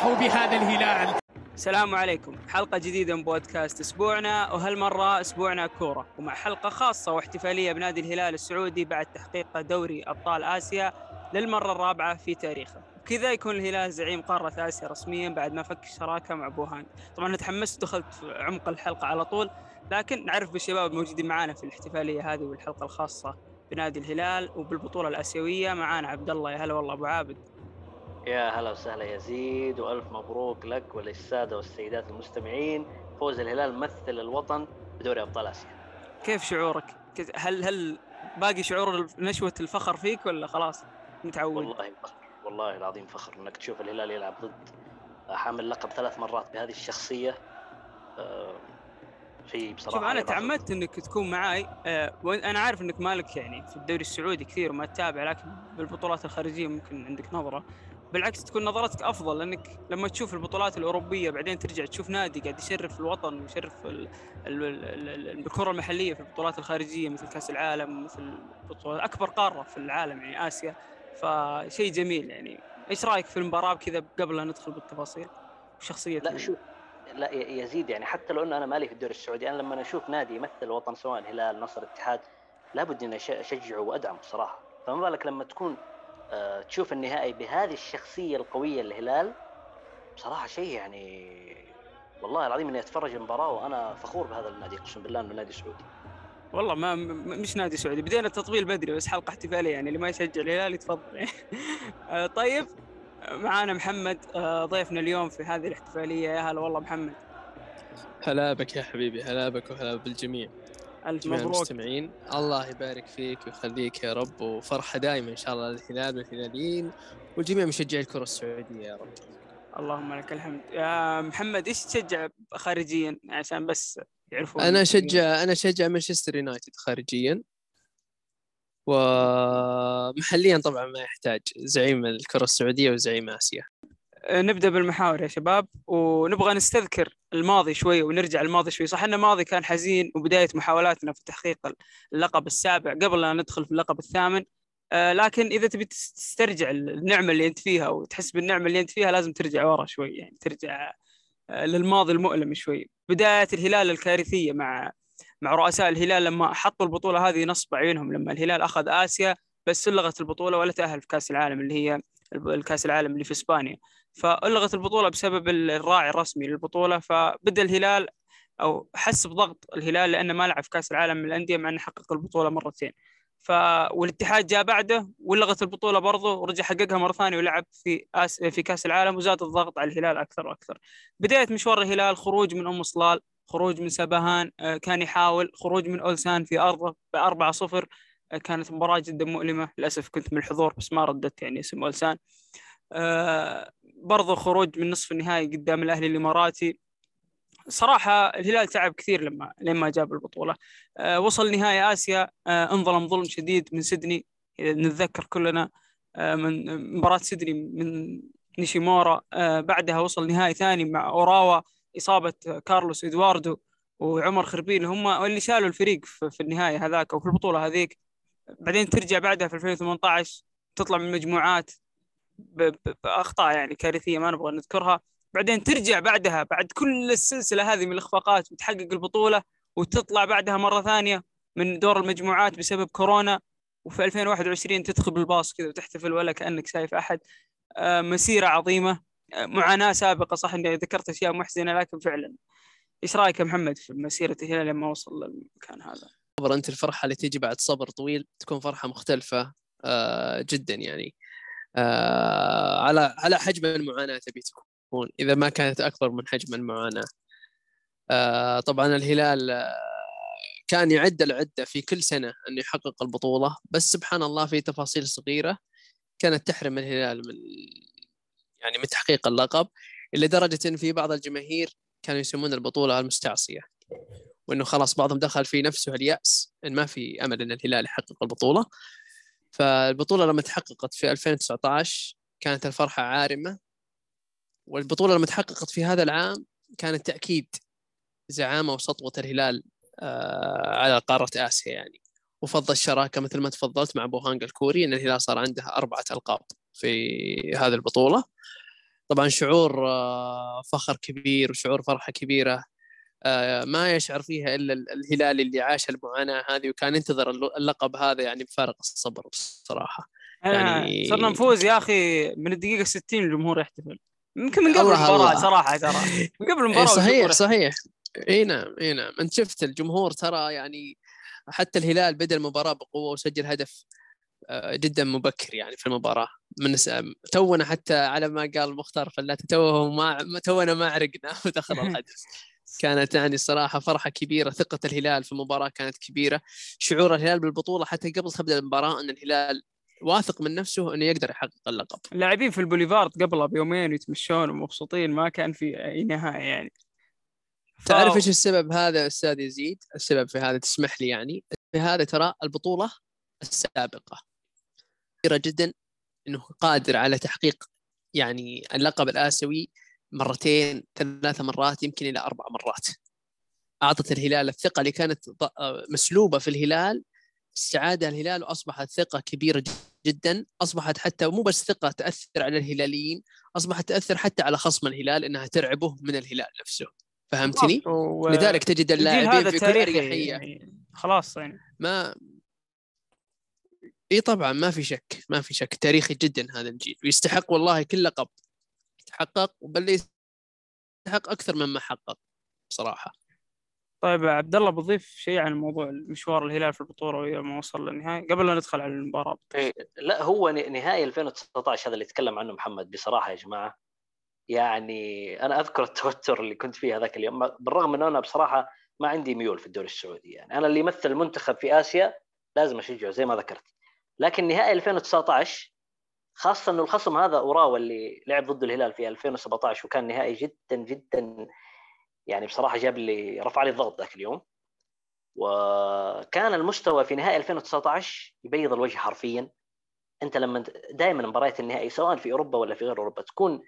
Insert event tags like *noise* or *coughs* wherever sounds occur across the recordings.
وافرحوا بهذا الهلال. السلام عليكم. حلقة جديدة من بودكاست أسبوعنا وهالمرة أسبوعنا كورة ومع حلقة خاصة واحتفالية بنادي الهلال السعودي بعد تحقيق دوري أبطال آسيا للمرة الرابعة في تاريخه. كذا يكون الهلال زعيم قارة آسيا رسميا بعد ما فك الشراكة مع بوهان. طبعا أنا تحمست ودخلت في عمق الحلقة على طول لكن نعرف بالشباب الموجودين معانا في الاحتفالية هذه والحلقة الخاصة بنادي الهلال وبالبطولة الآسيوية. معانا عبد الله يا هلا والله أبو عابد. يا هلا وسهلا يزيد وألف مبروك لك وللسادة والسيدات المستمعين فوز الهلال ممثل الوطن بدوري أبطال آسيا كيف شعورك؟ هل هل باقي شعور نشوة الفخر فيك ولا خلاص متعود؟ والله فخر والله العظيم فخر إنك تشوف الهلال يلعب ضد حامل لقب ثلاث مرات بهذه الشخصية آه، شيء بصراحة شوف أنا. تعمدت إنك تكون معاي آه وأنا عارف إنك مالك يعني في الدوري السعودي كثير وما تتابع لكن بالبطولات الخارجية ممكن عندك نظرة بالعكس تكون نظرتك أفضل لأنك لما تشوف البطولات الأوروبية بعدين ترجع تشوف نادي قاعد يشرف الوطن ويشرف ال- ال- ال- ال- الكرة المحلية في البطولات الخارجية مثل كأس العالم مثل بطولات أكبر قارة في العالم يعني آسيا. فشيء جميل يعني. إيش رأيك في المباراة كذا قبل لا ندخل بالتفاصيل؟ وشخصيه لا شوف لا يزيد يعني. حتى لو إنه أنا مالي في الدوري السعودي أنا لما أشوف نادي يمثل الوطن سواء الهلال نصر اتحاد لابد إني أشجعه وأدعمه بصراحة. فما بالك لما تكون تشوف النهائي بهذه الشخصية القوية للهلال بصراحة شيء يعني والله العظيم إني أتفرج المباراة وأنا فخور بهذا النادي أقسم بالله إنه نادي سعودي. والله ما مش نادي سعودي بدينا التطبيل بدري بس حلقة احتفالية يعني اللي ما يشجع الهلال يتفضل. *laughs* آه، طيب آه، معانا محمد آه، ضيفنا اليوم في هذه الاحتفالية. يا هلا والله محمد. هلا بك يا حبيبي هلا بك وهلا بالجميع. ألف جميع مبروك. المستمعين. الله يبارك فيك ويخليك يا رب وفرحة دائما إن شاء الله للهلال والهلاليين وجميع مشجعي الكرة السعودية يا رب. اللهم لك الحمد. يا محمد إيش تشجع خارجيا؟ عشان بس يعرفون. أنا أشجع أنا أشجع مانشستر يونايتد خارجيا. ومحليا طبعا ما يحتاج زعيم الكرة السعودية وزعيم آسيا. آه، نبدأ بالمحاور يا شباب ونبغى نستذكر الماضي شوي ونرجع الماضي شوي. صح إن الماضي كان حزين وبداية محاولاتنا في تحقيق اللقب السابع قبل لا ندخل في اللقب الثامن. آه، لكن إذا تبي تس- تسترجع النعمة اللي أنت فيها وتحس بالنعمة اللي أنت فيها لازم ترجع ورا شوي يعني ترجع آه، للماضي المؤلم شوي. بداية الهلال الكارثية مع مع رؤساء الهلال لما حطوا البطولة هذه نصب عيونهم لما الهلال أخذ آسيا بس لغت البطولة ولا تأهل في كأس العالم اللي هي الكأس العالم اللي في إسبانيا. فألغت البطولة بسبب الراعي الرسمي للبطولة فبدأ الهلال أو حس بضغط الهلال لأنه ما لعب في كأس العالم من الأندية مع أنه حقق البطولة مرتين. ف والاتحاد جاء بعده ولغت البطولة برضه ورجع حققها مرة ثانية ولعب في آس... في كأس العالم وزاد الضغط على الهلال أكثر وأكثر. بداية مشوار الهلال خروج من أم صلال خروج من سبهان آه، كان يحاول خروج من أولسان في أرضه بأربعة صفر آه، كانت مباراة جدا مؤلمة. للأسف كنت من الحضور بس ما ردت يعني اسم أولسان. آه، برضو خروج من نصف النهائي قدام الأهلي الإماراتي. صراحة الهلال تعب كثير لما لما جاب البطولة. آه، وصل نهائي آسيا آه، انظلم ظلم شديد من سيدني نتذكر كلنا آه، من مباراة سيدني من نيشيمورا. آه، بعدها وصل نهائي ثاني مع أوراوا إصابة كارلوس إدواردو وعمر خربين. هم اللي شالوا الفريق في النهائي هذاك أو في البطولة هذيك. بعدين ترجع بعدها في 2018 تطلع من المجموعات بأخطاء يعني كارثية ما نبغى نذكرها. بعدين ترجع بعدها بعد كل السلسلة هذه من الإخفاقات وتحقق البطولة وتطلع بعدها مرة ثانية من دور المجموعات بسبب كورونا وفي 2021 تدخل بالباص كذا وتحتفل ولا كأنك شايف أحد. آه، مسيرة عظيمة آه، معاناة سابقة صح إني ذكرت أشياء محزنة لكن فعلا. إيش رأيك يا محمد في مسيرة الهلال لما وصل للمكان هذا؟ صبر أنت الفرحة اللي تيجي بعد صبر طويل تكون فرحة مختلفة آه، جدا يعني. آه، على على حجم المعاناة تبي تكون إذا ما كانت أكبر من حجم المعاناة. آه، طبعا الهلال آه، كان يعد العدة في كل سنة أنه يحقق البطولة بس سبحان الله في تفاصيل صغيرة كانت تحرم الهلال من يعني من تحقيق اللقب إلى درجة أن في بعض الجماهير كانوا يسمون البطولة المستعصية وإنه خلاص بعضهم دخل في نفسه اليأس إن ما في أمل إن الهلال يحقق البطولة. فالبطولة لما تحققت في 2019 كانت الفرحة عارمة والبطولة لما تحققت في هذا العام كانت تأكيد زعامة وسطوة الهلال آه، على قارة آسيا يعني. وفضل الشراكة مثل ما تفضلت مع بوهانج الكوري إن الهلال صار عنده أربعة ألقاب في هذه البطولة. طبعا شعور آه، فخر كبير وشعور فرحة كبيرة ما يشعر فيها إلا الهلال اللي عاش المعاناة هذه وكان ينتظر اللقب هذا يعني بفارق الصبر بصراحة. يعني صرنا نفوز يا أخي من الدقيقة 60 الجمهور يحتفل. يمكن من قبل المباراة صراحة ترى. من قبل المباراة صحيح صحيح. إي نعم إي نعم. أنت شفت الجمهور ترى يعني حتى الهلال بدأ المباراة بقوة وسجل هدف آه، جدا مبكر يعني في المباراة. من تونا حتى على ما قال مختار فلات توه ما تونا ما عرقنا *laughs* ودخل *laughs* الهدف. كانت يعني الصراحه فرحة كبيرة ثقة الهلال في المباراة كانت كبيرة. شعور الهلال بالبطولة حتى قبل تبدا المباراة إن الهلال واثق من نفسه إنه يقدر يحقق اللقب. اللاعبين في البوليفارد قبلها بيومين يتمشون ومبسوطين ما كان في أي نهاية يعني. ف... تعرف إيش السبب هذا أستاذ يزيد؟ السبب في هذا تسمح لي يعني. في هذا ترى البطولة السابقة كثيره جدا إنه قادر على تحقيق يعني اللقب الآسيوي مرتين ثلاث مرات يمكن إلى أربع مرات. أعطت الهلال الثقة اللي كانت مسلوبة في الهلال. استعاد الهلال وأصبحت ثقة كبيرة جدا. أصبحت حتى مو بس ثقة تأثر على الهلاليين. أصبحت تأثر حتى على خصم الهلال إنها ترعبه من الهلال نفسه. فهمتني؟ و... لذلك تجد اللاعبين في كل أريحية. يعني خلاص يعني. ما إي طبعا ما في شك ما في شك. تاريخي جدا هذا الجيل. ويستحق والله كل لقب. يتحقق بل يستحق أكثر مما حقق بصراحة. طيب عبد الله بضيف شيء عن موضوع مشوار الهلال في البطولة ويوم ما وصل للنهائي قبل لا ندخل على المباراة. إيه لا هو نهائي 2019 هذا اللي يتكلم عنه محمد بصراحة يا جماعة. يعني أنا أذكر التوتر اللي كنت فيه هذاك اليوم. بالرغم إنه أنا بصراحة ما عندي ميول في الدوري السعودي يعني. أنا اللي يمثل المنتخب في آسيا لازم أشجعه زي ما ذكرت. لكن نهائي 2019 خاصة إنه الخصم هذا أوراوا اللي لعب ضد الهلال في 2017 وكان نهائي جدا جدا يعني بصراحة جاب لي رفع لي الضغط ذاك اليوم. وكان المستوى في نهائي 2019 يبيض الوجه حرفيا. أنت لما دائما مباريات النهائي سواء في أوروبا ولا في غير أوروبا تكون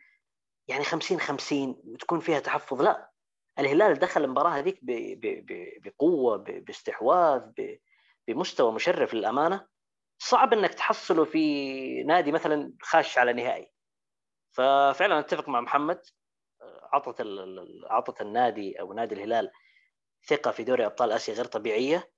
يعني 50 50 وتكون فيها تحفظ. لا الهلال دخل المباراة هذيك بقوة باستحواذ بمستوى مشرف للأمانة. صعب إنك تحصله في نادي مثلا خاش على نهائي. ففعلا أتفق مع محمد عطت عطت النادي أو نادي الهلال ثقة في دوري أبطال آسيا غير طبيعية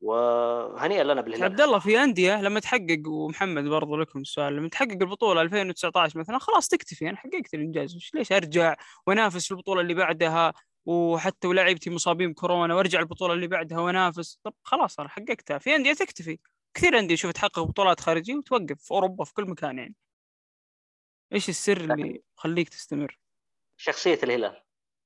وهنيئا لنا بالهلال. عبد الله في أندية لما تحقق ومحمد برضو لكم السؤال لما تحقق البطولة 2019 مثلا خلاص تكتفي أنا حققت الإنجاز ليش أرجع وأنافس البطولة اللي بعدها؟ وحتى ولاعيبتي مصابين بكورونا وأرجع البطولة اللي بعدها وأنافس؟ طب خلاص أنا حققتها في أندية تكتفي. كثير انديه شوف تحقق بطولات خارجية وتوقف في أوروبا في كل مكان يعني. إيش السر اللي يخليك تستمر؟ شخصية الهلال.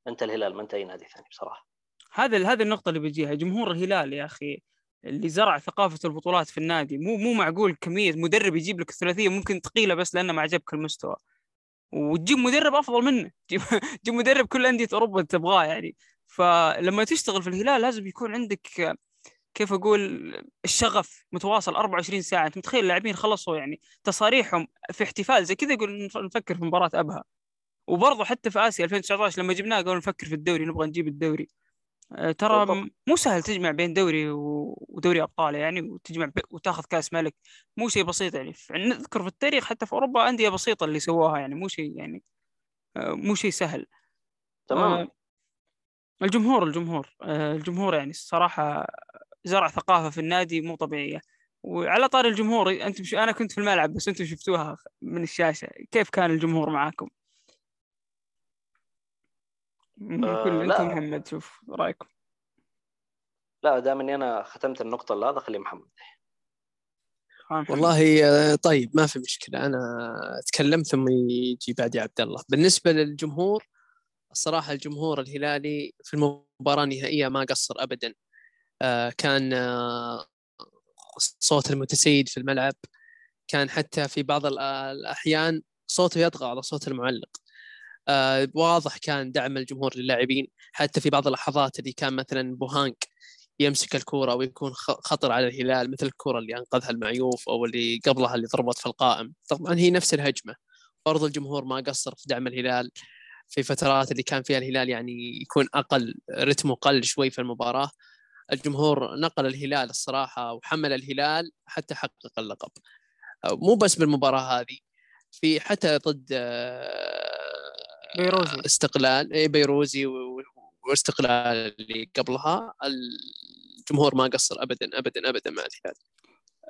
أنت الهلال ما انت اي نادي ثاني بصراحة؟ هذا هذه النقطة اللي بيجيها. جمهور الهلال يا أخي اللي زرع ثقافة البطولات في النادي مو مو معقول كمية مدرب يجيب لك الثلاثية ممكن ثقيله بس لأنه ما عجبك المستوى. وتجيب مدرب أفضل منه. تجيب *laughs* تجيب مدرب كل أندية أوروبا تبغاه يعني. فلما تشتغل في الهلال لازم يكون عندك كيف أقول الشغف متواصل 24 ساعة. أنت متخيل اللاعبين خلصوا يعني تصاريحهم في احتفال زي كذا يقول نفكر في مباراة أبها. وبرضه حتى في آسيا 2019 لما جبناه قالوا نفكر في الدوري نبغى نجيب الدوري. آه، ترى مو سهل تجمع بين دوري ودوري أبطال يعني وتجمع وتاخذ كاس ملك. مو شيء بسيط يعني. نذكر في التاريخ حتى في أوروبا أندية بسيطة اللي سووها يعني مو شيء يعني آه، مو شيء سهل. تمام. آه، الجمهور الجمهور الجمهور يعني الصراحة زرع ثقافة في النادي مو طبيعية. وعلى طار الجمهور أنتم ش... أنا كنت في الملعب بس أنتم شفتوها من الشاشة. كيف كان الجمهور معاكم؟ آه لا. محمد شوف رأيكم. لا دام اني أنا ختمت النقطة اللي هذا خلي محمد. والله طيب ما في مشكلة. أنا اتكلم ثم يجي بعدي عبد الله. بالنسبة للجمهور الصراحه الجمهور الهلالي في المباراة النهائية ما قصر ابدا. كان آه صوت المتسيد في الملعب. كان حتى في بعض الأحيان صوته يطغى على صوت المعلق. آه واضح كان دعم الجمهور للاعبين. حتى في بعض اللحظات اللي كان مثلا بوهانك يمسك الكورة ويكون خطر على الهلال مثل الكورة اللي أنقذها المعيوف أو اللي قبلها اللي ضربت في القائم. طبعا هي نفس الهجمة. برضو الجمهور ما قصر في دعم الهلال في فترات اللي كان فيها الهلال يعني يكون أقل رتمه قل شوي في المباراة. الجمهور نقل الهلال الصراحة وحمل الهلال حتى حقق اللقب. مو بس بالمباراة هذه في حتى ضد آه، بيروزي. استقلال اي بيروزي واستقلال اللي قبلها. الجمهور ما قصر ابدا ابدا ابدا مع الهلال.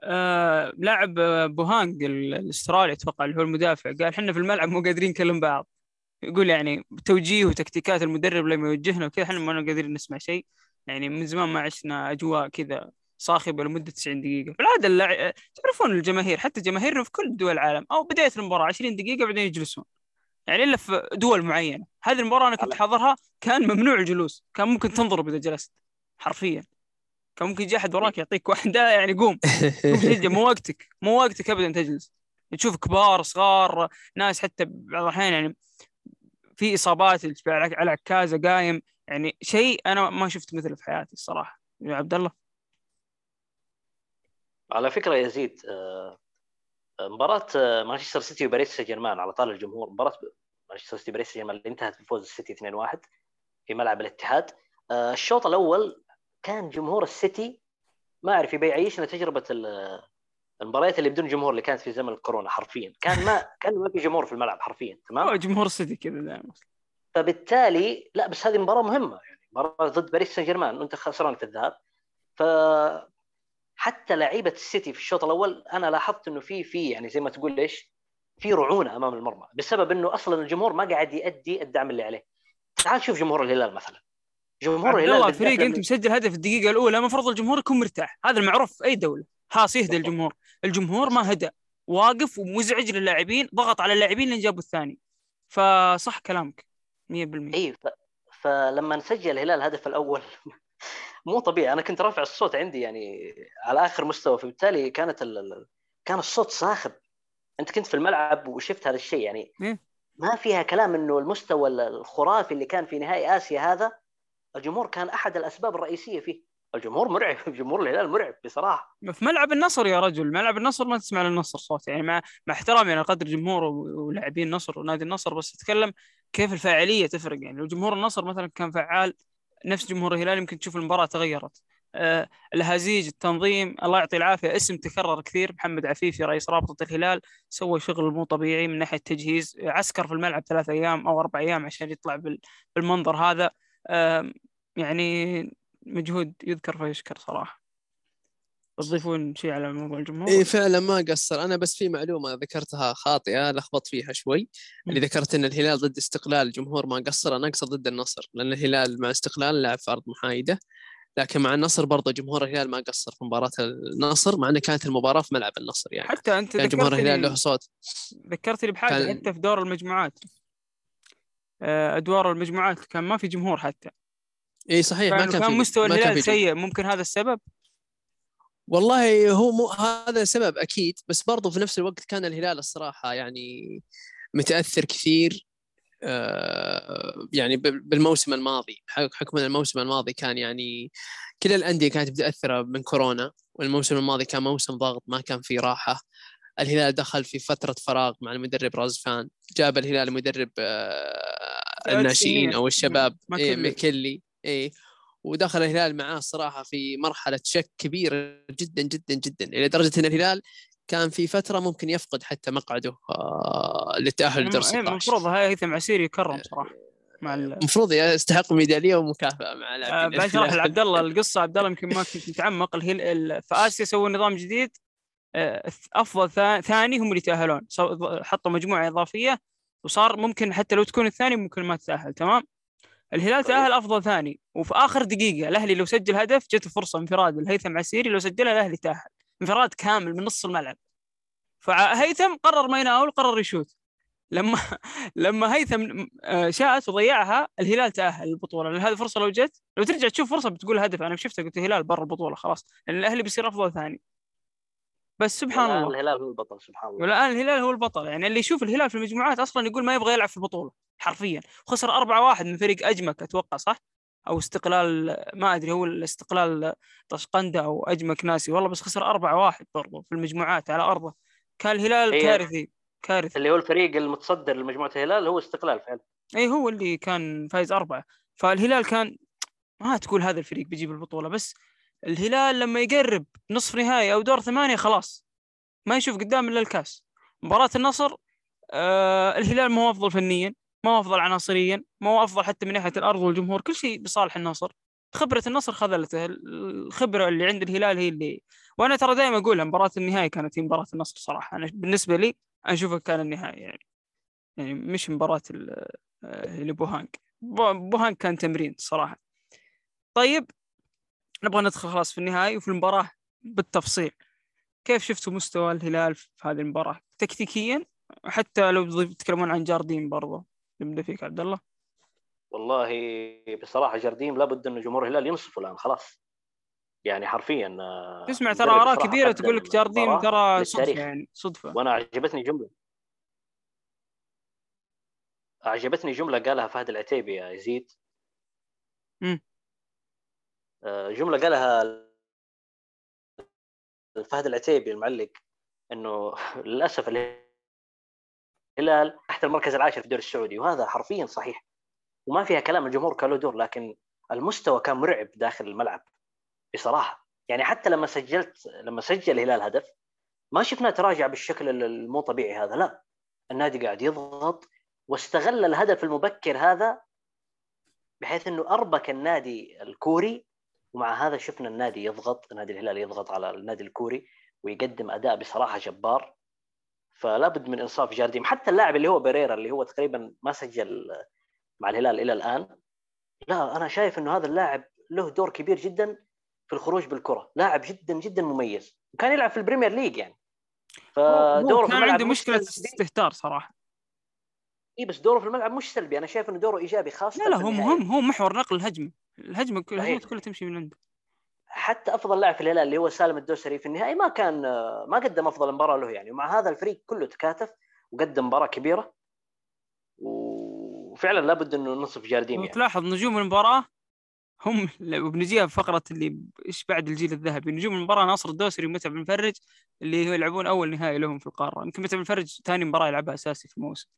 آه لاعب آه، بوهانج ال- الأسترالي أتوقع اللي هو المدافع قال إحنا في الملعب مو قادرين نكلم بعض. يقول يعني توجيه وتكتيكات المدرب لما يوجهنا وكذا إحنا ما قادرين نسمع شيء. يعني من زمان ما عشنا أجواء كذا صاخبة لمدة 90 دقيقة. بالعاده اللع... تعرفون الجماهير حتى جماهيرنا في كل دول العالم أو بداية المباراة 20 دقيقة بعدين يجلسون. يعني إلا في دول معينة. هذه المباراة أنا كنت حاضرها كان ممنوع الجلوس. كان ممكن تنضرب إذا جلست حرفيا. كان ممكن يجي أحد وراك يعطيك واحدة يعني قوم. *laughs* مو وقتك. مو وقتك ابدا تجلس. تشوف كبار صغار ناس حتى بعض الأحيان يعني في إصابات على عكازه قايم. يعني شيء أنا ما شفت مثله في حياتي الصراحة. يا عبد الله. على فكرة يزيد آه، مباراة آه، مانشستر سيتي وباريس سان جيرمان على طاري الجمهور. مباراة مانشستر سيتي وباريس سان جيرمان اللي انتهت بفوز السيتي 2-1 في ملعب الاتحاد. آه، الشوط الأول كان جمهور السيتي ما أعرف يبي يعيشنا تجربة ال- المباريات اللي بدون جمهور اللي كانت في زمن الكورونا حرفيا. كان ما كان ما في جمهور في الملعب حرفيا تمام؟ هو جمهور السيتي كذا دائما فبالتالي لا بس هذه مباراة مهمة يعني مباراة ضد باريس سان جيرمان وأنت خسران في الذهاب. ف حتى لعيبة السيتي في الشوط الأول أنا لاحظت إنه في في يعني زي ما تقول ليش في رعونة أمام المرمى بسبب إنه أصلا الجمهور ما قاعد يؤدي الدعم اللي عليه. تعال شوف جمهور الهلال مثلا. جمهور الهلال الله بالذات فريق لما- انت مسجل هدف الدقيقة الأولى المفروض الجمهور يكون مرتاح. هذا المعروف في أي دولة. خلاص يهدى الجمهور. الجمهور ما هدى. واقف ومزعج للاعبين ضغط على اللاعبين لين جابوا الثاني. فصح كلامك. 100% اي ف... فلما نسجل الهلال الهدف الأول *laughs* مو طبيعي. أنا كنت رافع الصوت عندي يعني على آخر مستوى فبالتالي كانت ال... كان الصوت صاخب أنت كنت في الملعب وشفت هذا الشيء يعني إيه. ما فيها كلام إنه المستوى ال- الخرافي اللي كان في نهائي آسيا هذا الجمهور كان أحد الأسباب الرئيسية فيه. الجمهور مرعب *laughs* جمهور الهلال مرعب بصراحة. في ملعب النصر يا رجل ملعب النصر ما تسمع للنصر صوت يعني مع مع احترامي على قدر جمهور ولاعبين النصر ونادي النصر بس أتكلم كيف الفاعلية تفرق يعني؟ لو جمهور النصر مثلا كان فعال نفس جمهور الهلال يمكن تشوف المباراة تغيرت. آه الهزيج التنظيم الله يعطيه العافية اسم تكرر كثير. محمد عفيفي رئيس رابطة الهلال سوى شغل مو طبيعي من ناحية تجهيز عسكر في الملعب ثلاث أيام أو أربع أيام عشان يطلع بال- بالمنظر هذا. آه يعني مجهود يذكر فيشكر صراحة. تضيفون شيء على موضوع الجمهور؟ اي فعلا ما قصر. أنا بس في معلومة ذكرتها خاطئة لخبط فيها شوي. اللي مم. ذكرت إن الهلال ضد استقلال الجمهور ما قصر أنا أقصد ضد النصر لأن الهلال مع استقلال لعب في ارض محايدة لكن مع النصر برضه جمهور الهلال ما قصر في مباراة النصر مع إنه كانت المباراة في ملعب النصر يعني. حتى أنت كان جمهور الهلال له صوت. ذكرتني بحاجة كان- حتى في دور المجموعات. آه، أدوار المجموعات كان ما في جمهور حتى. اي صحيح ما كان كان مستوى الهلال. سيء. ممكن هذا السبب؟ والله هو مو هذا سبب أكيد بس برضو في نفس الوقت كان الهلال الصراحة يعني متأثر كثير آه، يعني بال- بالموسم الماضي حك- حكم الموسم الماضي كان يعني كل الأندية كانت متأثرة من كورونا والموسم الماضي كان موسم ضغط ما كان في راحة الهلال دخل في فترة فراغ مع المدرب رازفان جاب الهلال مدرب آه، الناشئين سنين. أو الشباب إيه. مكلي اي ودخل الهلال معاه الصراحه في مرحلة شك كبيرة جدا جدا جدا إلى درجة إن الهلال كان في فترة ممكن يفقد حتى مقعده آه، للتاهل لدور إيه، 16 المفروض هيثم عسيري يكرم صراحة مع ال... المفروض يستحق ميدالية ومكافأة مع آه، لاعبين بشرح الهلال. لعبد الله القصة عبد الله يمكن ما كنت متعمق. في آسيا سووا نظام جديد آه، أفضل ثا- ثاني هم اللي يتاهلون سو- حطوا مجموعة إضافية وصار ممكن حتى لو تكون الثاني ممكن ما تتأهل تمام الهلال. تأهل أفضل ثاني وفي آخر دقيقة الأهلي لو سجل هدف جته فرصة انفراد الهيثم عسيري لو سجلها الأهلي تأهل. انفراد كامل من نص الملعب. فهيثم قرر ما يناول قرر يشوت. لما *laughs* لما هيثم آه، شاءت وضيعها الهلال تأهل البطوله لأن هذه فرصة لو جت لو ترجع تشوف فرصة بتقول هدف. أنا شفتها قلت الهلال برا البطولة خلاص. لأن الأهلي بيصير أفضل ثاني. بس سبحان الله. الهلال هو البطل سبحان الله. والآن الهلال هو البطل. يعني اللي يشوف الهلال في المجموعات أصلا يقول ما يبغى يلعب في البطولة حرفيا. خسر 4-1 من فريق أجمك أتوقع صح؟ أو استقلال ما أدري هو الاستقلال طشقندة أو أجمك ناسي. والله بس خسر 4-1 برضه في المجموعات على أرضه. كان الهلال كارثي كارثي. اللي هو الفريق المتصدر لمجموعة الهلال هو استقلال فعلا. إي هو اللي كان فايز أربعة. فالهلال كان ما تقول هذا الفريق بيجيب البطولة بس الهلال لما يقرب نصف نهائي أو دور ثمانية خلاص ما يشوف قدام إلا الكاس. مباراة النصر آه الهلال ما هو أفضل فنيا ما هو أفضل عناصريا ما هو أفضل حتى من ناحية الأرض والجمهور كل شيء بصالح النصر. خبرة النصر خذلته الخبرة اللي عند الهلال هي اللي. وأنا ترى دائما أقولها مباراة النهائي كانت هي مباراة النصر صراحة. أنا بالنسبة لي أشوفها كان النهائي يعني. يعني مش مباراة اللي بوهانك بوهانك كان تمرين صراحة. طيب نبغى ندخل خلاص في النهائي وفي المباراة بالتفصيل. كيف شفتوا مستوى الهلال في هذه المباراة؟ تكتيكيا حتى لو تتكلمون عن جاردين برضه نبدا فيك عبد الله. والله بصراحة جارديم لابد إنه جمهور الهلال ينصفوا الآن خلاص. يعني حرفيا تسمع ترى آراء كبيره تقول لك جارديم ترى صدفة يعني صدفة. وأنا عجبتني جملة. عجبتني جملة قالها فهد العتيبي يا يزيد. امم جملة قالها فهد العتيبي المعلق إنه *laughs* للأسف الهلال تحت المركز العاشر في الدوري السعودي وهذا حرفيا صحيح. وما فيها كلام الجمهور كان له دور لكن المستوى كان مرعب داخل الملعب بصراحة. يعني حتى لما سجلت لما سجل الهلال هدف ما شفنا تراجع بالشكل المو طبيعي هذا لا. النادي قاعد يضغط واستغل الهدف المبكر هذا بحيث إنه أربك النادي الكوري ومع هذا شفنا النادي يضغط نادي الهلال يضغط على النادي الكوري ويقدم أداء بصراحة جبار. فلا بد من إنصاف جارديم. حتى اللاعب اللي هو بريرا اللي هو تقريبا ما سجل مع الهلال إلى الآن. لا أنا شايف إنه هذا اللاعب له دور كبير جدا في الخروج بالكرة. لاعب جدا جدا مميز. وكان يلعب في البريمير ليج يعني. فدوره كان عنده مشكلة استهتار صراحة. اي بس دوره في الملعب مش سلبي. أنا شايف إنه دوره إيجابي خاصة لا لا هو مهم هو محور نقل الهجمة. الهجمة الهجمة كلها تمشي من عنده حتى أفضل لاعب في الهلال اللي هو سالم الدوسري في النهائي ما كان ما قدم أفضل مباراة له يعني. ومع هذا الفريق كله تكاتف وقدم مباراة كبيرة. وفعلا لابد إنه نصف جارديم يعني. تلاحظ نجوم المباراة هم وبنجيها في فقرة اللي إيش بعد الجيل الذهبي. نجوم المباراة ناصر الدوسري ومتعب المفرج اللي هو يلعبون أول نهائي لهم في القارة. يمكن متعب المفرج ثاني مباراة يلعبها أساسي في الموسم.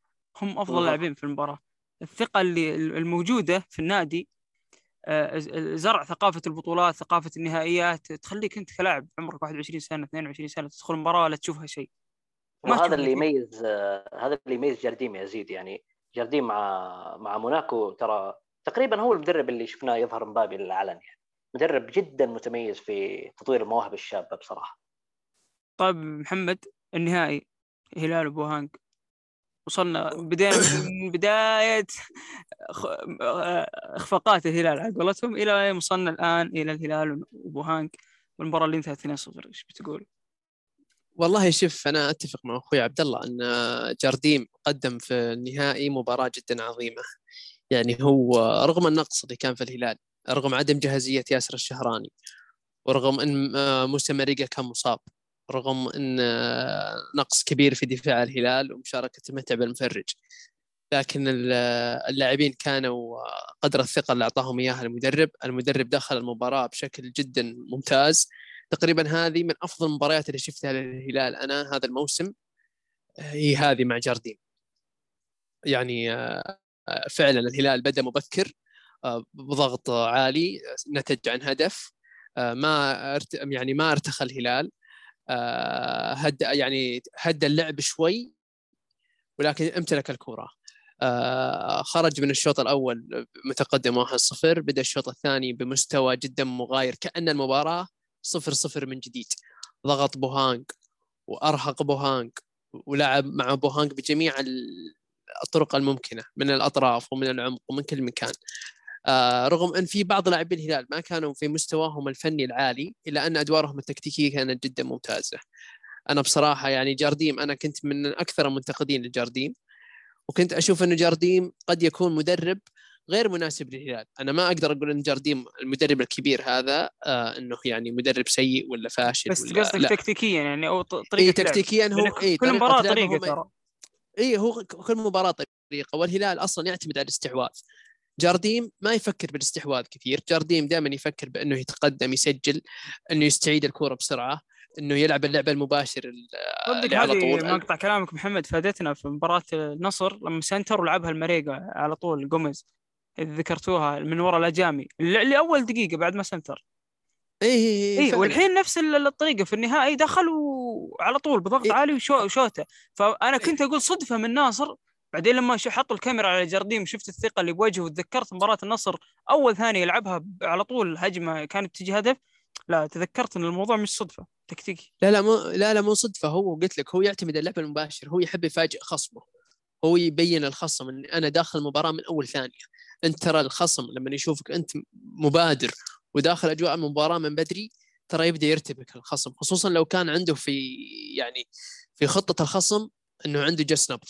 هم أفضل لاعبين في المباراة. الثقة اللي الموجودة في النادي زرع ثقافة البطولات ثقافة النهائيات تخليك أنت كلاعب عمرك 21 سنة 22 سنة تدخل مباراة ولا تشوفها شيء. وهذا اللي يميز هذا اللي يميز جارديم يا زيد يعني جارديم مع مع موناكو ترى تقريبا هو المدرب اللي شفناه يظهر مبابي للعلن. يعني مدرب جدا متميز في تطوير المواهب الشابة بصراحة. طيب محمد النهائي هلال وبوهانك وصلنا بدينا من *coughs* بداية إخفاقات الهلال على قولتهم إلى وصلنا الآن؟ إلى الهلال وبوهانك والمباراة اللي انتهت 2-0 إيش بتقول؟ والله شوف أنا أتفق مع أخوي عبد الله أن جارديم قدم في النهائي مباراة جدا عظيمة. يعني هو رغم النقص اللي كان في الهلال رغم عدم جاهزية ياسر الشهراني ورغم إن موسى ماريجا كان مصاب رغم إن نقص كبير في دفاع الهلال ومشاركة متعب المفرج. لكن اللاعبين كانوا قدر الثقة اللي أعطاهم إياها المدرب، المدرب دخل المباراة بشكل جدا ممتاز. تقريبا هذه من أفضل المباريات اللي شفتها للهلال أنا هذا الموسم. هي هذه مع جاردين. يعني فعلا الهلال بدأ مبكر بضغط عالي نتج عن هدف ما يعني ما ارتخى الهلال. هد يعني هدى اللعب شوي ولكن امتلك الكرة. خرج من الشوط الأول متقدم 1-0 بدأ الشوط الثاني بمستوى جدا مغاير كأن المباراة صفر صفر من جديد. ضغط بوهانج وأرهق بوهانج ولعب مع بوهانج بجميع الطرق الممكنة من الأطراف ومن العمق ومن كل مكان. آه رغم أن في بعض لاعبي الهلال ما كانوا في مستواهم الفني العالي إلا أن أدوارهم التكتيكية كانت جدا ممتازة. أنا بصراحة يعني جارديم أنا كنت من أكثر المنتقدين لجارديم وكنت أشوف انه جارديم قد يكون مدرب غير مناسب للهلال. أنا ما أقدر أقول أن جارديم المدرب الكبير هذا آه أنه يعني مدرب سيء ولا فاشل بس قصدك تكتيكيا يعني أو طريقة إيه تكتيكيا هو إيه كل مباراة طريقة ترى. اي هو كل مباراة طريقة والهلال أصلا يعتمد على الاستحواذ. جارديم ما يفكر بالاستحواذ كثير. جارديم دائما يفكر بأنه يتقدم يسجل أنه يستعيد الكوره بسرعة أنه يلعب اللعبة المباشر صدق هذه ما اقطع كلامك محمد فادتنا في مباراة النصر لما سنتر ولعبها لمريقة على طول جوميز ذكرتوها من وراء الأجامي. اللي اللي اول دقيقة بعد ما سنتر. اي اي اي فعلاً. والحين نفس ال- الطريقة في النهائي دخلوا على طول بضغط إيه. عالي وشو وشوته. فأنا كنت أقول صدفة من ناصر بعدين لما حطوا الكاميرا على جارديم شفت الثقة اللي بوجهه وتذكرت مباراة النصر أول ثانية يلعبها على طول هجمة كانت تجي هدف لا تذكرت إن الموضوع مش صدفة تكتيكي. لا لا مو لا لا مو صدفة. هو قلت لك هو يعتمد اللعب المباشر هو يحب يفاجئ خصمه. هو يبين الخصم إن أنا داخل المباراة من أول ثانية. أنت ترى الخصم لما يشوفك أنت مبادر وداخل أجواء المباراة من بدري ترى يبدأ يرتبك الخصم خصوصا لو كان عنده في يعني في خطة الخصم إنه عنده جس نبض.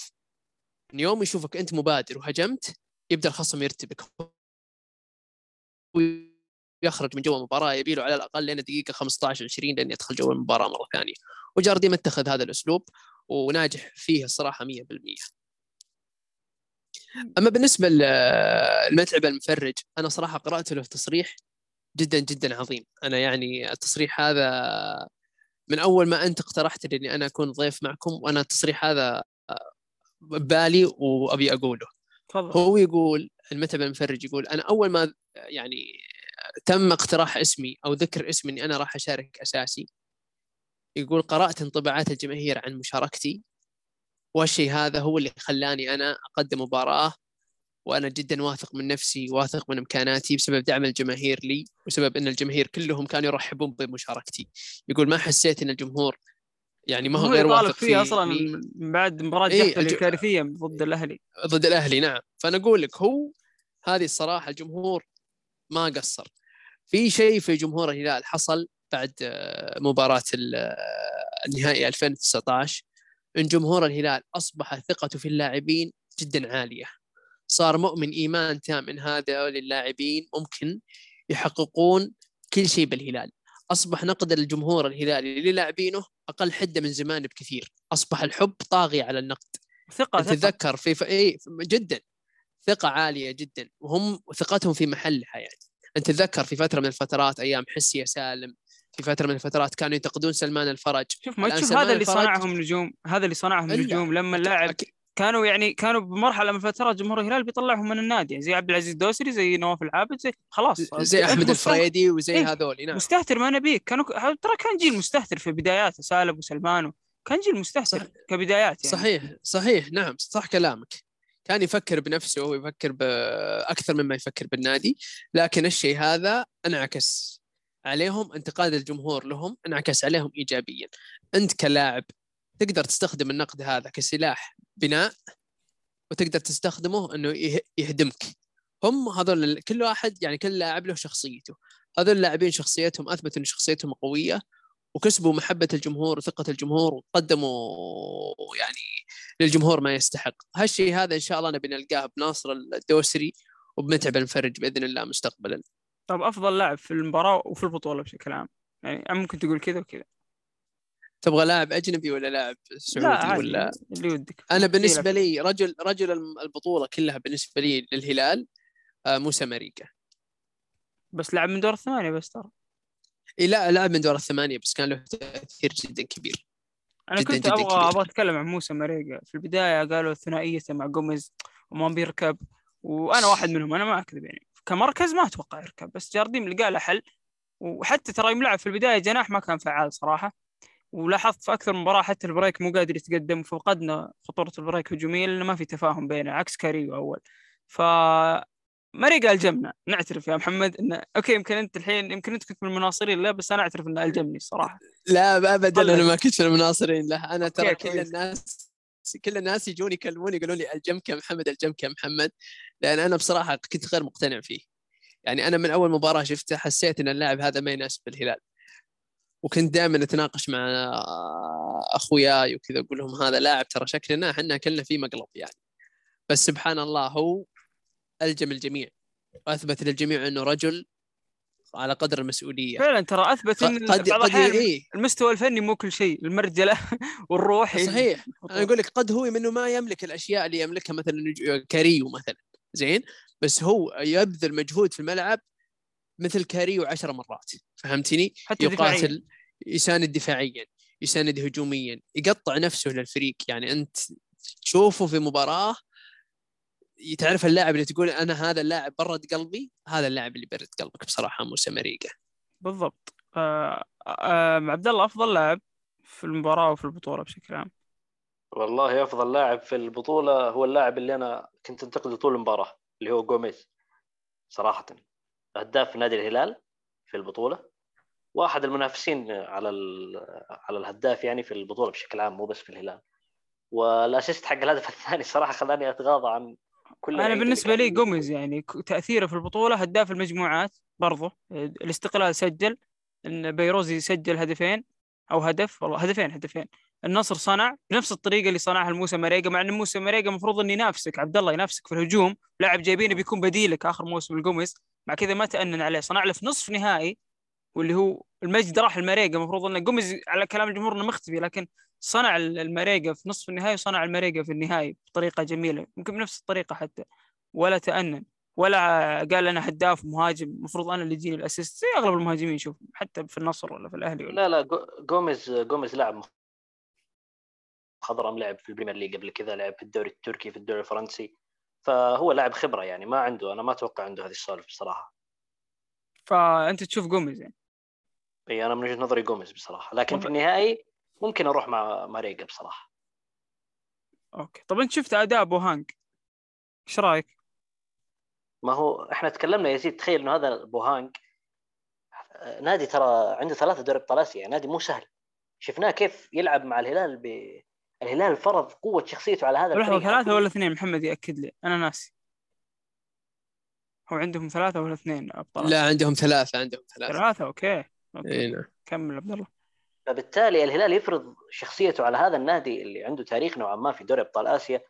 يوم يشوفك أنت مبادر وهجمت يبدأ الخصم يرتبك. ويخرج من جو المباراة يبي له على الأقل لين دقيقة 15 20 لين يدخل جو المباراة مرة ثانية. وجارديم اتخذ هذا الأسلوب وناجح فيه الصراحة 100% أما بالنسبة للمتعب المفرج أنا صراحة قرأت له تصريح جدا جدا عظيم. أنا يعني التصريح هذا من أول ما أنت اقترحت إني أنا أكون ضيف معكم وأنا التصريح هذا ببالي وأبي أقوله. تفضل. هو يقول المتعب المفرج يقول أنا أول ما يعني تم اقتراح اسمي أو ذكر اسمي إني أنا راح أشارك أساسي يقول قرأت انطباعات الجماهير عن مشاركتي. والشيء هذا هو اللي خلاني أنا أقدم مباراة وأنا جدا واثق من نفسي واثق من إمكاناتي بسبب دعم الجماهير لي وسبب إن الجماهير كلهم كانوا يرحبون بمشاركتي. يقول ما حسيت إن الجمهور يعني ما هو غير واثق فيه فيه أصلا. من بعد مباراة إيه، جحفل الج- الكارثيه ضد الأهلي. ضد الأهلي نعم. فأنا أقول لك هو هذه الصراحة الجمهور ما قصر. في شيء في جمهور الهلال حصل بعد آه، مباراة آه، النهائي 2019 إن جمهور الهلال أصبح ثقته في اللاعبين جدا عالية. صار مؤمن إيمان تام إن هذول اللاعبين ممكن يحققون كل شيء بالهلال. أصبح نقد الجمهور الهلالي للاعبينه أقل حدة من زمان بكثير. أصبح الحب طاغي على النقد. ثقة ثقة. تتذكر في ف... إيه جدا. ثقة عالية جدا. وهم ثقتهم في محلها يعني أنت تتذكر في فترة من الفترات أيام حسي يا سالم في فترة من الفترات كانوا ينتقدون سلمان الفرج. شوف ما تشوف هذا اللي صنعهم نجوم هذا اللي صنعهم. نجوم لما اللاعب كانوا يعني كانوا بمرحلة من فترات جمهور الهلال بيطلعهم من النادي. يعني زي عبد العزيز الدوسري زي نواف العابد زي خلاص. زي مستهتر- الفريدي وزي إيه، هذول نعم. مستهتر ما نبيك. كانوا ترى كان جيل مستهتر في بداياته سالم وسلمان. كان جيل مستهتر صح- كبدايات يعني. صحيح صحيح نعم صح كلامك. كان يفكر بنفسه ويفكر بأكثر مما يفكر بالنادي. لكن الشيء هذا انعكس عليهم انتقاد الجمهور لهم انعكس عليهم إيجابيا. أنت كلاعب تقدر تستخدم النقد هذا كسلاح بناء وتقدر تستخدمه يه- يهدمك. هم هذول كل واحد يعني كل لاعب له شخصيته. هذول اللاعبين شخصيتهم أثبتوا أن شخصيتهم قوية وكسبوا محبة الجمهور وثقة الجمهور وقدموا يعني للجمهور ما يستحق. هالشيء هذا إن شاء الله نبي نلقاه بناصر الدوسري وبمتعب المفرج بإذن الله مستقبلا. طب أفضل لاعب في المباراة وفي البطولة بشكل عام. يعني ممكن تقول كذا وكذا. تبغى لاعب أجنبي ولا لاعب لا سعودي عادي ولا؟ اللي ودك أنا مثيلك. بالنسبة لي رجل رجل البطولة كلها بالنسبة لي للهلال آه، موسى ماريكا. بس لعب من دور الثمانية بس ترى. إيه لا لعب من دور الثمانية بس كان له تأثير جدا كبير. أنا جداً كنت جداً أبغى. أبغى أتكلم عن موسى ماريجا في البداية قالوا ثنائيته مع جوميز وما بيركب وأنا واحد منهم أنا ما أكذب يعني. كمركز ما أتوقع يركب بس جارديم لقى له حل. وحتى ترى يوم لعب في البداية جناح ما كان فعال صراحة. ولاحظت في أكثر من مباراة حتى البريك مو قادر يتقدم فقدنا خطورة البريك هجوميا لأنه ما في تفاهم بينه عكس كاريو أول. ف ماريجا الجمنا نعترف يا محمد إنه okay يمكن أنت الحين يمكن أنت كنت من المناصرين لا بس أنا أعترف إنه الجمني الصراحه لا ابدا. أنا ما كنت من المناصرين له. أنا ترى كل. الناس كل الناس يجوني يكلموني يقولون لي الجمك يا محمد الجمك يا محمد. لأن أنا بصراحة كنت غير مقتنع فيه. يعني أنا من أول مباراة شفته حسيت إن اللاعب هذا ما يناسب الهلال. وكنت دائما أتناقش مع أخوياي وكذا أقول لهم هذا لاعب ترى شكلنا إحنا كلنا فيه مقلب يعني. بس سبحان الله هو ألجم الجميع. وأثبت للجميع إنه رجل على قدر المسؤولية. فعلا ترى أثبت إن قد قد إيه. المستوى الفني مو كل شيء المرجلة *laughs* والروح. صحيح. أنا أقول لك قد هو منه ما يملك الأشياء اللي يملكها مثلا كاريو مثلا. زين؟ بس هو يبذل مجهود في الملعب مثل كاريو عشر مرات فهمتني؟ حتى يقاتل يساند دفاعيا يساند هجوميا يقطع نفسه للفريق. يعني أنت تشوفه في مباراة تعرف اللاعب اللي تقول أنا هذا اللاعب برد قلبي هذا اللاعب اللي برد قلبك بصراحة موسى مريقة. بالضبط. آه آه عبد الله أفضل لاعب في المباراة وفي البطولة بشكل عام؟ والله أفضل لاعب في البطولة هو اللاعب اللي أنا كنت أنتقده طول المباراة اللي هو جوميز صراحة. هداف نادي الهلال في البطولة. واحد المنافسين على على الهداف يعني في البطولة بشكل عام مو بس في الهلال. والأسيست حق الهدف *laughs* الثاني صراحة خلاني أتغاضى عن كل أنا بالنسبة لي جوميز يعني تأثيره في البطولة هداف المجموعات برضه الاستقلال سجل إن بيروزي سجل هدفين أو هدف والله هدفين هدفين. النصر صنع بنفس الطريقة اللي صنعها الموسى مريقا مع إن موسى مريقا المفروض إنه ينافسك عبد الله ينافسك في الهجوم. لاعب جايبينه بيكون بديلك آخر موسم الجوميز كذا ما تأنن عليه صنع له في نصف نهائي واللي هو المجد راح المريقا المفروض إنه جوميز على كلام الجمهور إنه مختفي لكن صنع المريقا في نصف النهائي وصنع المريقا في النهائي بطريقة جميلة يمكن بنفس الطريقة حتى ولا تأنن ولا قال أنا هداف مهاجم المفروض أنا اللي يجيني ال assist زي أغلب المهاجمين شوف حتى في النصر ولا في الأهلي ولا. لا لا جوميز جوميز لاعب مخضرم لعب في البريمير ليج قبل كذا لعب في الدوري التركي في الدوري الفرنسي. فهو لاعب خبرة يعني ما عنده أنا ما أتوقع عنده هذه السوالف بصراحة. فأنت تشوف جوميز يعني؟ إي أنا من وجهة نظري جوميز بصراحة. لكن في النهائي ممكن أروح مع ماريجا بصراحة. okay. طب أنت شفت أداء بوهانج إيش رأيك؟ ما هو إحنا تكلمنا يا زيد تخيل إنه هذا بوهانج نادي ترى عنده ثلاثة دوري أبطال آسيا نادي مو سهل. شفناه كيف يلعب مع الهلال ب... الهلال فرض قوة شخصيته على هذا لحظه ثلاثة ولا اثنين؟ محمد يأكد لي. أنا ناسي. هو عندهم ثلاثة ولا اثنين ابطال لا عندهم ثلاثة عندهم ثلاثة. ثلاثة؟ okay, okay. إي نعم. كمل عبد الله. فبالتالي الهلال يفرض شخصيته على هذا النادي اللي عنده تاريخ نوعا ما في دوري أبطال آسيا.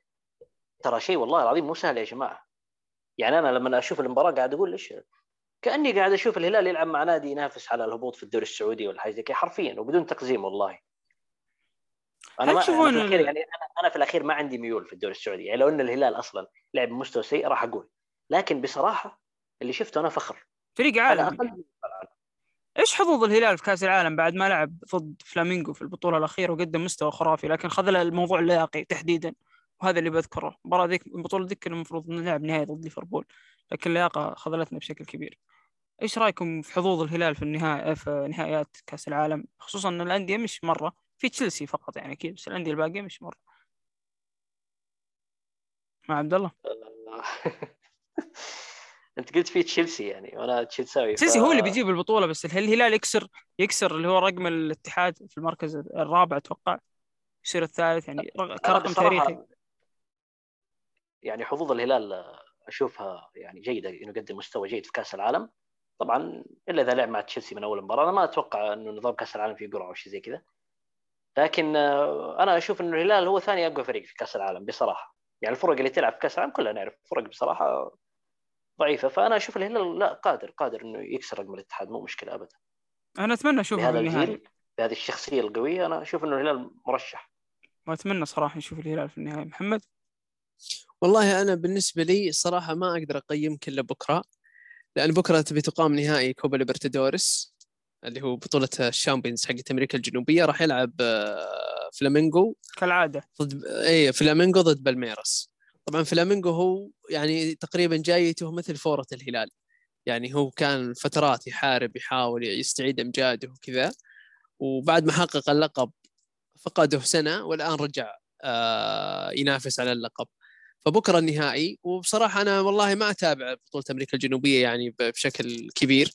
ترى شيء والله العظيم مو سهل يا جماعة. يعني أنا لما أشوف المباراة قاعد أقول إيش؟ كأني قاعد أشوف الهلال يلعب مع نادي ينافس على الهبوط في الدوري السعودي ولا حاجة زي كذا حرفيا وبدون تقزيم والله. أنا ما أنا في الأخير يعني أنا في الأخير ما عندي ميول في الدوري السعودي. يعني لو إن الهلال أصلا لعب بمستوى سيء راح أقول. لكن بصراحة اللي شفته أنا فخر. فريق عالمي. إيش حظوظ الهلال في كأس العالم بعد ما لعب ضد فلامينغو في البطولة الأخيرة وقدم مستوى خرافي لكن خذ الموضوع اللياقي تحديدا. وهذا اللي بذكره. المباراة ذيك البطولة ذيك المفروض نلعب نهائي ضد ليفربول لكن اللياقة خذلتنا بشكل كبير. إيش رأيكم في حظوظ الهلال في النهائي في نهائيات كأس العالم؟ خصوصا إن الأندية مش مرة. في تشيلسي فقط يعني أكيد بس الأندية الباقية مش مرة. مع عبد الله. *laughs* أنت قلت في تشيلسي يعني وأنا تشيلساوي تشيلسي ف... هو اللي بيجيب البطولة بس الهلال يكسر يكسر اللي هو رقم الاتحاد في المركز الرابع أتوقع يصير الثالث يعني كرقم تاريخي. يعني حظوظ الهلال أشوفها يعني جيدة إنه يقدم مستوى جيد في كأس العالم. طبعا إلا إذا لعب مع تشيلسي من أول مباراة أنا ما أتوقع إنه نظام كأس العالم فيه قرعة أو شيء زي كذا. لكن آه، أنا أشوف إنه الهلال هو ثاني أقوى فريق في كأس العالم بصراحة. يعني الفرق اللي تلعب في كأس العالم كلها نعرف فرق بصراحة ضعيفة. فأنا أشوف الهلال لا قادر قادر إنه يكسر رقم الاتحاد مو مشكلة ابدا. أنا أتمنى أشوفه بهذا الجيل بهذه الشخصية القوية أنا أشوف إنه الهلال مرشح. وأتمنى صراحة نشوف الهلال في النهايه محمد؟ والله أنا بالنسبة لي صراحة ما أقدر أقيم كله بكرة لأن بكرة تبي تقام نهائي كوبا ليبرتادوريس. اللي هو بطولة ال Champions حقت أمريكا الجنوبية راح يلعب آه، فلامينغو كالعادة. ضد اي فلامينغو ضد بالميراس. طبعا فلامينغو هو يعني تقريبا جايته مثل فورة الهلال. يعني هو كان فترات يحارب يحاول يستعيد أمجاده وكذا. وبعد ما حقق اللقب فقده سنة والآن رجع آه، ينافس على اللقب. فبكرة النهائي. وبصراحة أنا والله ما أتابع بطولة أمريكا الجنوبية يعني بشكل كبير.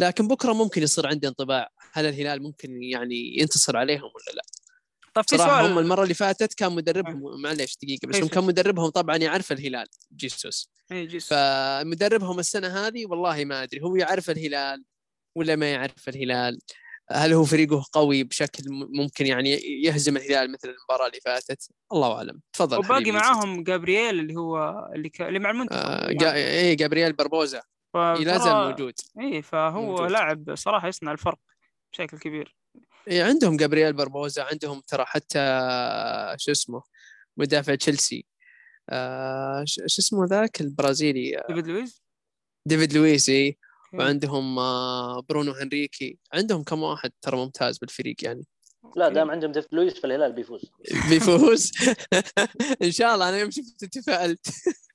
لكن بكرة ممكن يصير عندي انطباع هل الهلال ممكن يعني ينتصر عليهم ولا لا. طب في صراحة سؤال... هم المرة اللي فاتت كان مدربهم معليش دقيقة بس هم كان مدربهم طبعا يعرف الهلال جيسوس. اي جيسوس. فمدربهم السنة هذه والله ما أدري هو يعرف الهلال ولا ما يعرف الهلال؟ هل هو فريقه قوي بشكل ممكن يعني يهزم الهلال مثل المباراة اللي فاتت؟ الله أعلم. تفضل وباقي معاهم جابرييل اللي هو اللي, ك... اللي مع المنتخب. آه جا... اي جابرييل بربوزا. لا زال موجود. اي فهو موجود. لاعب صراحة يصنع الفرق بشكل كبير. اي عندهم جابرييل بربوزا عندهم ترى حتى شو اسمه مدافع تشيلسي. آه شو اسمه ذاك البرازيلي؟ ديفيد لويس ديفيد لويس اي وعندهم آه، برونو هنريكي. عندهم كم واحد ترى ممتاز بالفريق يعني. لا دام عندهم ديفيد لويس فالهلال بيفوز. *laughs* بيفوز. *laughs* إن شاء الله أنا يوم شفت تفائلت *laughs*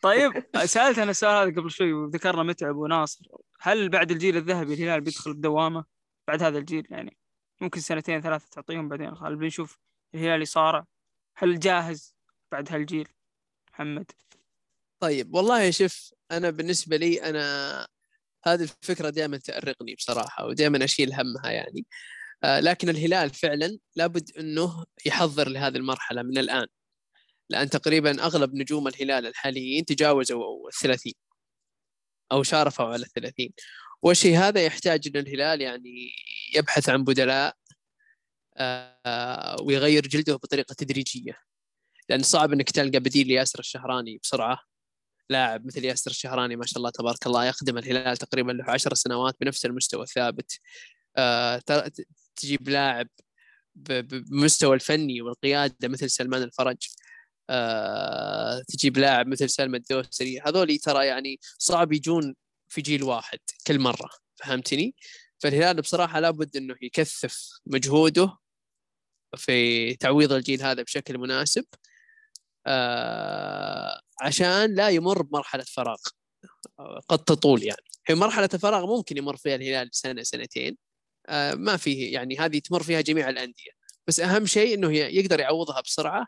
طيب سألت أنا السؤال هذا قبل شوي وذكرنا متعب وناصر. هل بعد الجيل الذهبي الهلال بيدخل بدوامه بعد هذا الجيل يعني ممكن سنتين ثلاثة تعطيهم بعدين. هل بنشوف الهلال يصارع. هل جاهز بعد هالجيل؟ محمد. طيب والله شوف أنا بالنسبة لي أنا هذه الفكرة دائما تأرقني بصراحة ودائما أشيل همها يعني. آه لكن الهلال فعلا لابد إنه يحضر لهذه المرحلة من الآن. لأن تقريبا أغلب نجوم الهلال الحاليين تجاوزوا الثلاثين أو شارفوا على الثلاثين. والشيء هذا يحتاج إن الهلال يعني يبحث عن بدلاء آه ويغير جلده بطريقة تدريجية. لأن صعب إنك تلقى بديل لياسر الشهراني بسرعة. لاعب مثل ياسر الشهراني ما شاء الله تبارك الله يخدم الهلال تقريبا له عشر سنوات بنفس المستوى الثابت. آه تجيب لاعب بمستوى الفني والقيادة مثل سلمان الفرج. آه تجيب لاعب مثل سلمى الدوسري. هذول ترى يعني صعب يجون في جيل واحد كل مرة فهمتني؟ فالهلال بصراحة لابد إنه يكثف مجهوده في تعويض الجيل هذا بشكل مناسب آه عشان لا يمر بمرحلة فراغ قد تطول يعني. في مرحلة الفراغ ممكن يمر فيها الهلال سنة سنتين آه ما فيه يعني هذه تمر فيها جميع الأندية. بس أهم شيء إنه يقدر يعوضها بسرعة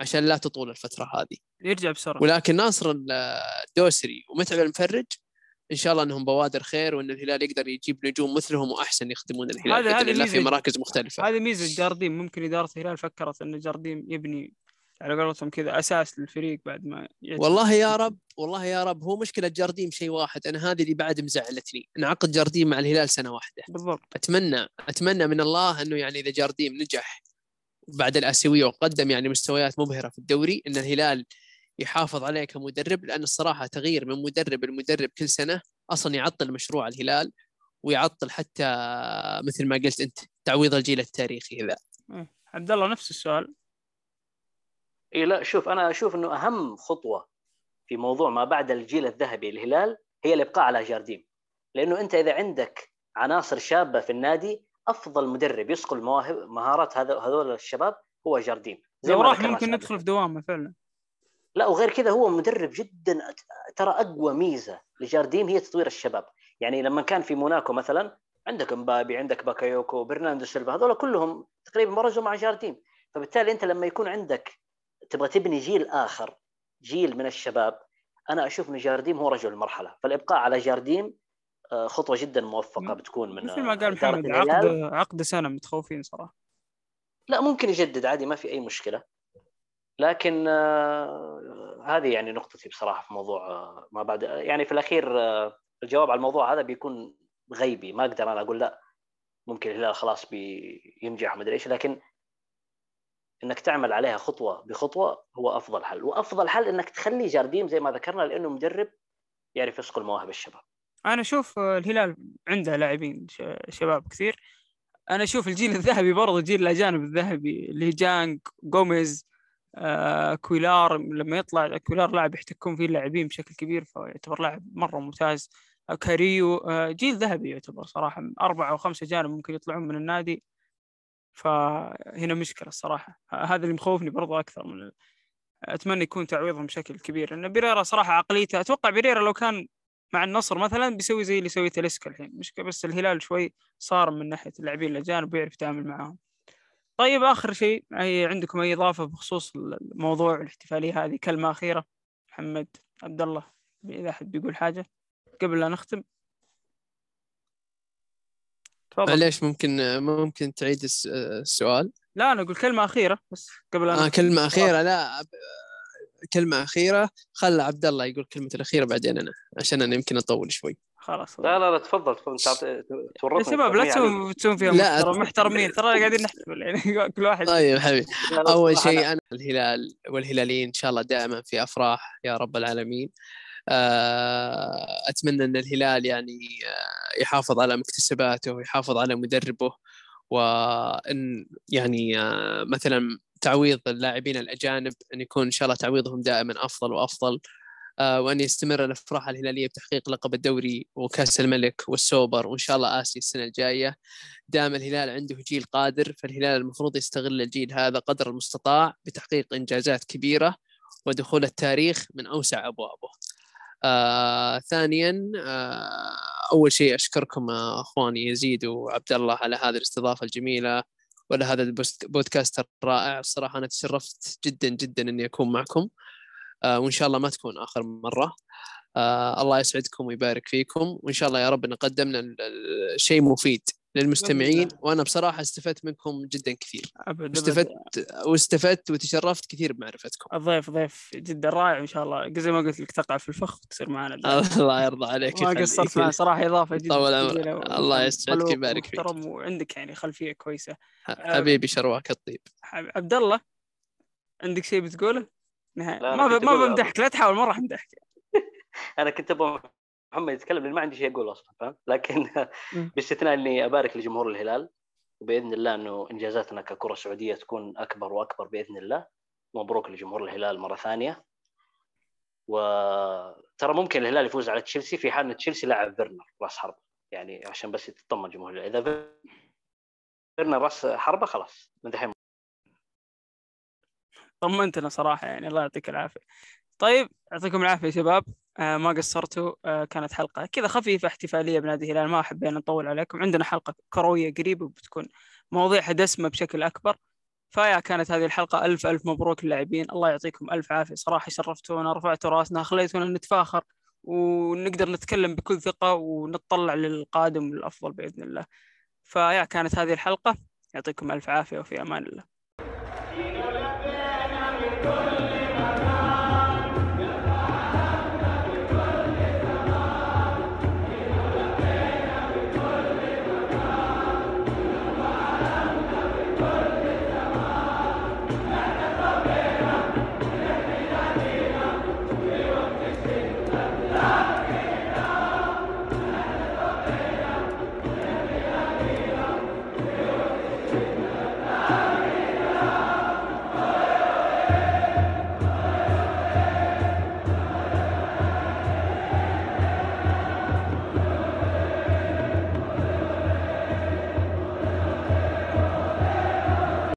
عشان لا تطول الفترة هذه. يرجع بسرعة. ولكن ناصر الدوسري ومتعب المفرج إن شاء الله إنهم بوادر خير وإن الهلال يقدر يجيب نجوم مثلهم وأحسن يخدمون الهلال هذا هذا في مراكز مختلفة. هذه ميزة جارديم. ممكن إدارة الهلال فكرت إن جارديم يبني على قولتهم كذا أساس للفريق بعد ما يجب. والله يا رب والله يا رب هو مشكلة جارديم شيء واحد أنا هذه اللي بعد مزعلتني ان عقد جارديم مع الهلال سنة واحدة. بالضبط. أتمنى أتمنى من الله إنه يعني إذا جارديم نجح بعد الآسيوية وقدم يعني مستويات مبهرة في الدوري إن الهلال يحافظ عليه كمدرب لأن الصراحة تغيير من مدرب لمدرب كل سنة أصلا يعطل مشروع الهلال ويعطل حتى مثل ما قلت أنت تعويض الجيل التاريخي ذا إيه. عبد الله نفس السؤال. اي لا شوف أنا أشوف إنه أهم خطوة في موضوع ما بعد الجيل الذهبي للهلال هي الإبقاء على جارديم. لأنه أنت إذا عندك عناصر شابة في النادي أفضل مدرب يصقل مواهب مهارات هذا هذول الشباب هو جارديم زي ما راح ممكن ندخل في دوامه فعلا. لا وغير كذا هو مدرب جدا ترى أقوى ميزة لجارديم هي تطوير الشباب. يعني لما كان في موناكو مثلا عندك مبابي عندك باكايوكو برناردو سيلفا هذول كلهم تقريبا برزوا مع جارديم فبالتالي أنت لما يكون عندك تبغى تبني جيل آخر جيل من الشباب أنا أشوف انه جارديم هو رجل المرحلة. فالإبقاء على جارديم خطوة جدا موفقة بتكون من مثل ما قال محمد عقد عقد سنة متخوفين صراحة. لا ممكن يجدد عادي ما في أي مشكلة. لكن آه هذه يعني نقطتي بصراحة في موضوع آه ما بعد. يعني في الأخير آه الجواب على الموضوع هذا بيكون غيبي. ما أقدر أنا أقول لا ممكن الهلال خلاص بينجح ما أدري إيش. لكن إنك تعمل عليها خطوة بخطوة هو أفضل حل. وأفضل حل إنك تخلي جارديم زي ما ذكرنا لأنه مدرب يعرف يصقل مواهب الشباب. أنا أشوف الهلال عنده لاعبين شباب كثير. أنا أشوف الجيل الذهبي برضه جيل الأجانب الذهبي اللي جانج جوميز آه، كويلار لما يطلع كويلار لاعب يحتكون فيه اللاعبين بشكل كبير فيعتبر لاعب مرة ممتاز. كاريو آه، جيل ذهبي يعتبر صراحة أربعة أو خمسة اجانب ممكن يطلعون من النادي. فهنا مشكلة الصراحة. هذا اللي مخوفني برضو أكثر من أتمنى يكون تعويضهم بشكل كبير. لأن بيريرا صراحة عقليته أتوقع بيريرا لو كان مع النصر مثلا بيسوي زي اللي سوي تلسكا الحين. مشكله بس الهلال شوي صار من ناحية اللاعبين الأجانب ويعرف يتعامل معاهم. طيب آخر شيء اي عندكم أي إضافة بخصوص الموضوع الاحتفالية هذه؟ كلمة أخيرة محمد عبد الله إذا أحد بيقول حاجة قبل لا نختم. تفضل. معليش ممكن ممكن تعيد السؤال؟ لا أنا أقول كلمة أخيرة بس قبل أن آه كلمة أخيرة لا كلمة أخيرة خلى عبد الله يقول كلمة الأخيرة بعدين أنا عشان أنا يمكن أطول شوي. خلاص. لا لا لا تفضل تفضل. يا شباب لا تسوون تسوون فيها لا محترمين. ترى قاعدين نحتفل يعني *laughs* كل واحد. طيب حبيبي. أول شيء أنا الهلال والهلاليين إن شاء الله دائما في أفراح يا رب العالمين. آه، أتمنى إن الهلال يعني آه، يحافظ على مكتسباته ويحافظ على مدربه وإن يعني آه، مثلا تعويض اللاعبين الأجانب أن يكون إن شاء الله تعويضهم دائما أفضل وأفضل وأن يستمر الأفراح الهلالية بتحقيق لقب الدوري وكأس الملك والسوبر وإن شاء الله آسيا السنة الجاية دام الهلال عنده جيل قادر فالهلال المفروض يستغل الجيل هذا قدر المستطاع بتحقيق إنجازات كبيرة ودخول التاريخ من أوسع أبوابه. آه ثانيا آه أول شيء أشكركم أخواني يزيد وعبد الله على هذه الاستضافة الجميلة ولا هذا البودكاست الرائع. الصراحة أنا تشرفت جدا جدا إني أكون معكم. آه وإن شاء الله ما تكون آخر مرة. آه الله يسعدكم ويبارك فيكم. وإن شاء الله يا رب نقدم لنا شيء مفيد. للمستمعين وأنا بصراحة استفدت منكم جدا كثير. ابد استفدت واستفدت وتشرفت كثير بمعرفتكم. الضيف ضيف جدا رائع إن شاء الله. زي ما قلت لك تقع في الفخ وتصير معنا. *laughs* الله يرضى عليك ما قصرت معنا صراحة إضافة جدا طول عمرك الله يسعدك ويبارك فيك. وعندك يعني خلفية كويسة. حبيبي شرواك الطيب. عبد الله عندك شيء بتقوله؟ نهاية. ما ب... ما بمدحك لا تحاول ما راح أمدحك. *laughs* أنا كنت أبغى محمد يتكلم لأن ما عندي شيء اقوله أصلا فاهم؟ لكن *laughs* باستثناء إني أبارك لجمهور الهلال وبإذن الله إنه إنجازاتنا ككرة سعودية تكون أكبر وأكبر بإذن الله مبروك لجمهور الهلال مرة ثانية. وترى ممكن الهلال يفوز على تشيلسي في حال إن تشيلسي لاعب فيرنر راس حربة يعني عشان بس تطمن جمهور الهلال. إذا فيرنر راس حربة خلاص من دحين طمنتنا صراحة يعني الله يعطيك العافية. طيب يعطيكم العافية يا شباب. آه ما قصرتوا آه كانت حلقة كذا خفيفة احتفالية بنادي الهلال ما حبينا نطول عليكم. عندنا حلقة كروية قريبة بتكون مواضيعها دسمة بشكل أكبر. فيا كانت هذه الحلقة. ألف ألف مبروك للاعبين. الله يعطيكم ألف عافية. صراحة شرفتونا رفعتوا راسنا خليتونا نتفاخر ونقدر نتكلم بكل ثقة ونتطلع للقادم والأفضل بإذن الله. فيا كانت هذه الحلقة. يعطيكم ألف عافية وفي أمان الله.